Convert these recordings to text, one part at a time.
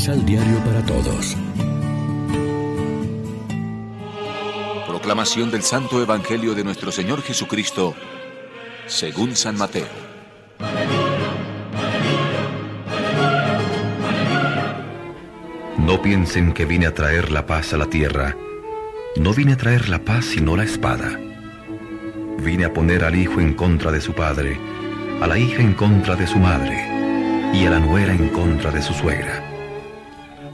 Misal Diario para Todos. Proclamación del Santo Evangelio de nuestro Señor Jesucristo, según San Mateo. No piensen que vine a traer la paz a la tierra. No vine a traer la paz sino la espada. Vine a poner al hijo en contra de su padre, a la hija en contra de su madre, y a la nuera en contra de su suegra.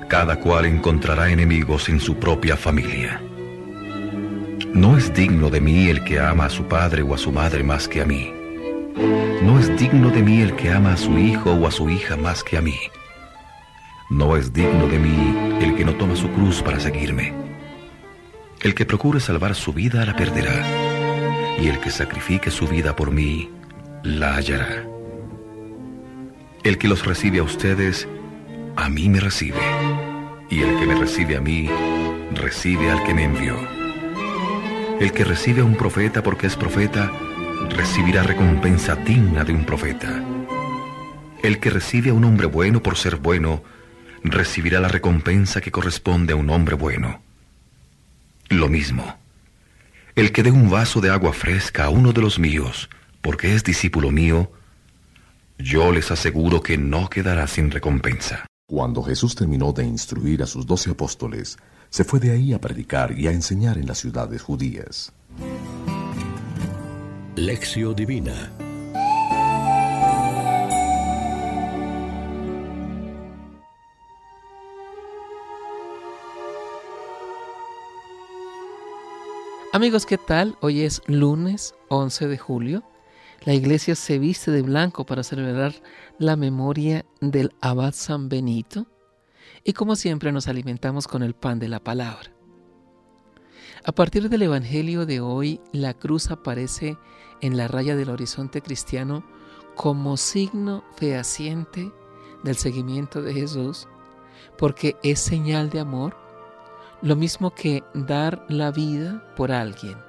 Cada cual encontrará enemigos en su propia familia. No es digno de mí el que ama a su padre o a su madre más que a mí. No es digno de mí el que ama a su hijo o a su hija más que a mí. No es digno de mí el que no toma su cruz para seguirme. El que procure salvar su vida la perderá, y el que sacrifique su vida por mí la hallará. El que los recibe a ustedes, a mí me recibe, y el que me recibe a mí, recibe al que me envió. El que recibe a un profeta porque es profeta, recibirá recompensa digna de un profeta. El que recibe a un hombre bueno por ser bueno, recibirá la recompensa que corresponde a un hombre bueno. Lo mismo, el que dé un vaso de agua fresca a uno de los míos, porque es discípulo mío, yo les aseguro que no quedará sin recompensa. Cuando Jesús terminó de instruir a sus doce apóstoles, se fue de ahí a predicar y a enseñar en las ciudades judías. Lección Divina Amigos, ¿qué tal? Hoy es lunes 11 de julio. La iglesia se viste de blanco para celebrar la memoria del abad San Benito y como siempre nos alimentamos con el pan de la palabra. A partir del Evangelio de hoy, la cruz aparece en la raya del horizonte cristiano como signo fehaciente del seguimiento de Jesús, porque es señal de amor lo mismo que dar la vida por alguien.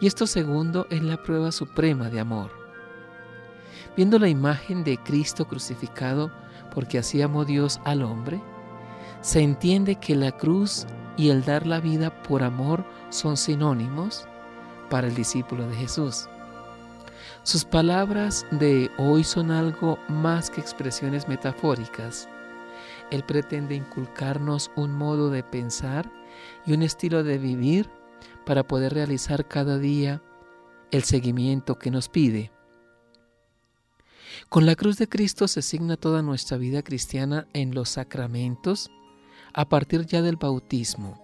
Y esto segundo es la prueba suprema de amor. Viendo la imagen de Cristo crucificado porque así amó Dios al hombre, se entiende que la cruz y el dar la vida por amor son sinónimos para el discípulo de Jesús. Sus palabras de hoy son algo más que expresiones metafóricas él pretende inculcarnos un modo de pensar y un estilo de vivir para poder realizar cada día el seguimiento que nos pide. Con la cruz de Cristo se signa toda nuestra vida cristiana en los sacramentos a partir ya del bautismo.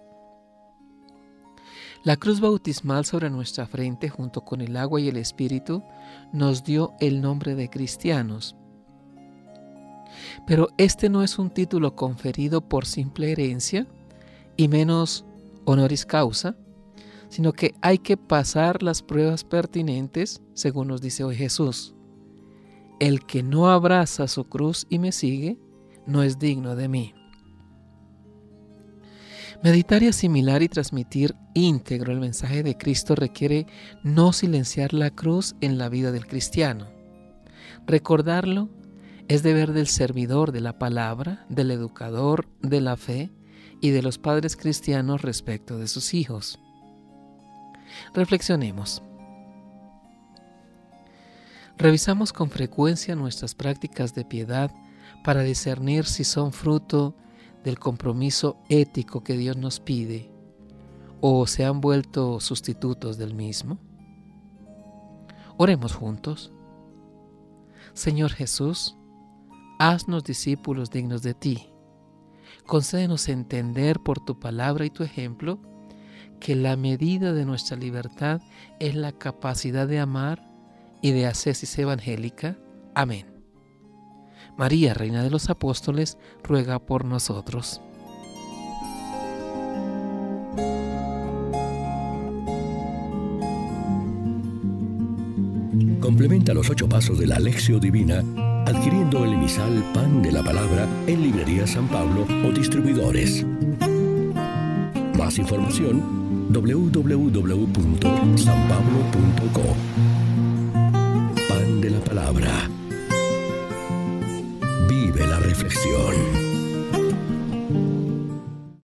La cruz bautismal sobre nuestra frente junto con el agua y el Espíritu nos dio el nombre de cristianos. Pero este no es un título conferido por simple herencia y menos honoris causa, sino que hay que pasar las pruebas pertinentes, según nos dice hoy Jesús. El que no abraza su cruz y me sigue, no es digno de mí. Meditar y asimilar y transmitir íntegro el mensaje de Cristo requiere no silenciar la cruz en la vida del cristiano, recordarlo es deber del servidor de la palabra, del educador de la fe y de los padres cristianos respecto de sus hijos. Reflexionemos. Revisamos con frecuencia nuestras prácticas de piedad para discernir si son fruto del compromiso ético que Dios nos pide o se han vuelto sustitutos del mismo. Oremos juntos. Señor Jesús, Haznos discípulos dignos de ti. Concédenos entender por tu palabra y tu ejemplo que la medida de nuestra libertad es la capacidad de amar y de hacerse evangélica. Amén. María, Reina de los Apóstoles, ruega por nosotros. Complementa los ocho pasos de la Alexio Divina adquiriendo el emisal Pan de la Palabra en Librería San Pablo o distribuidores. Más información www.sanpablo.co Pan de la Palabra. Vive la reflexión.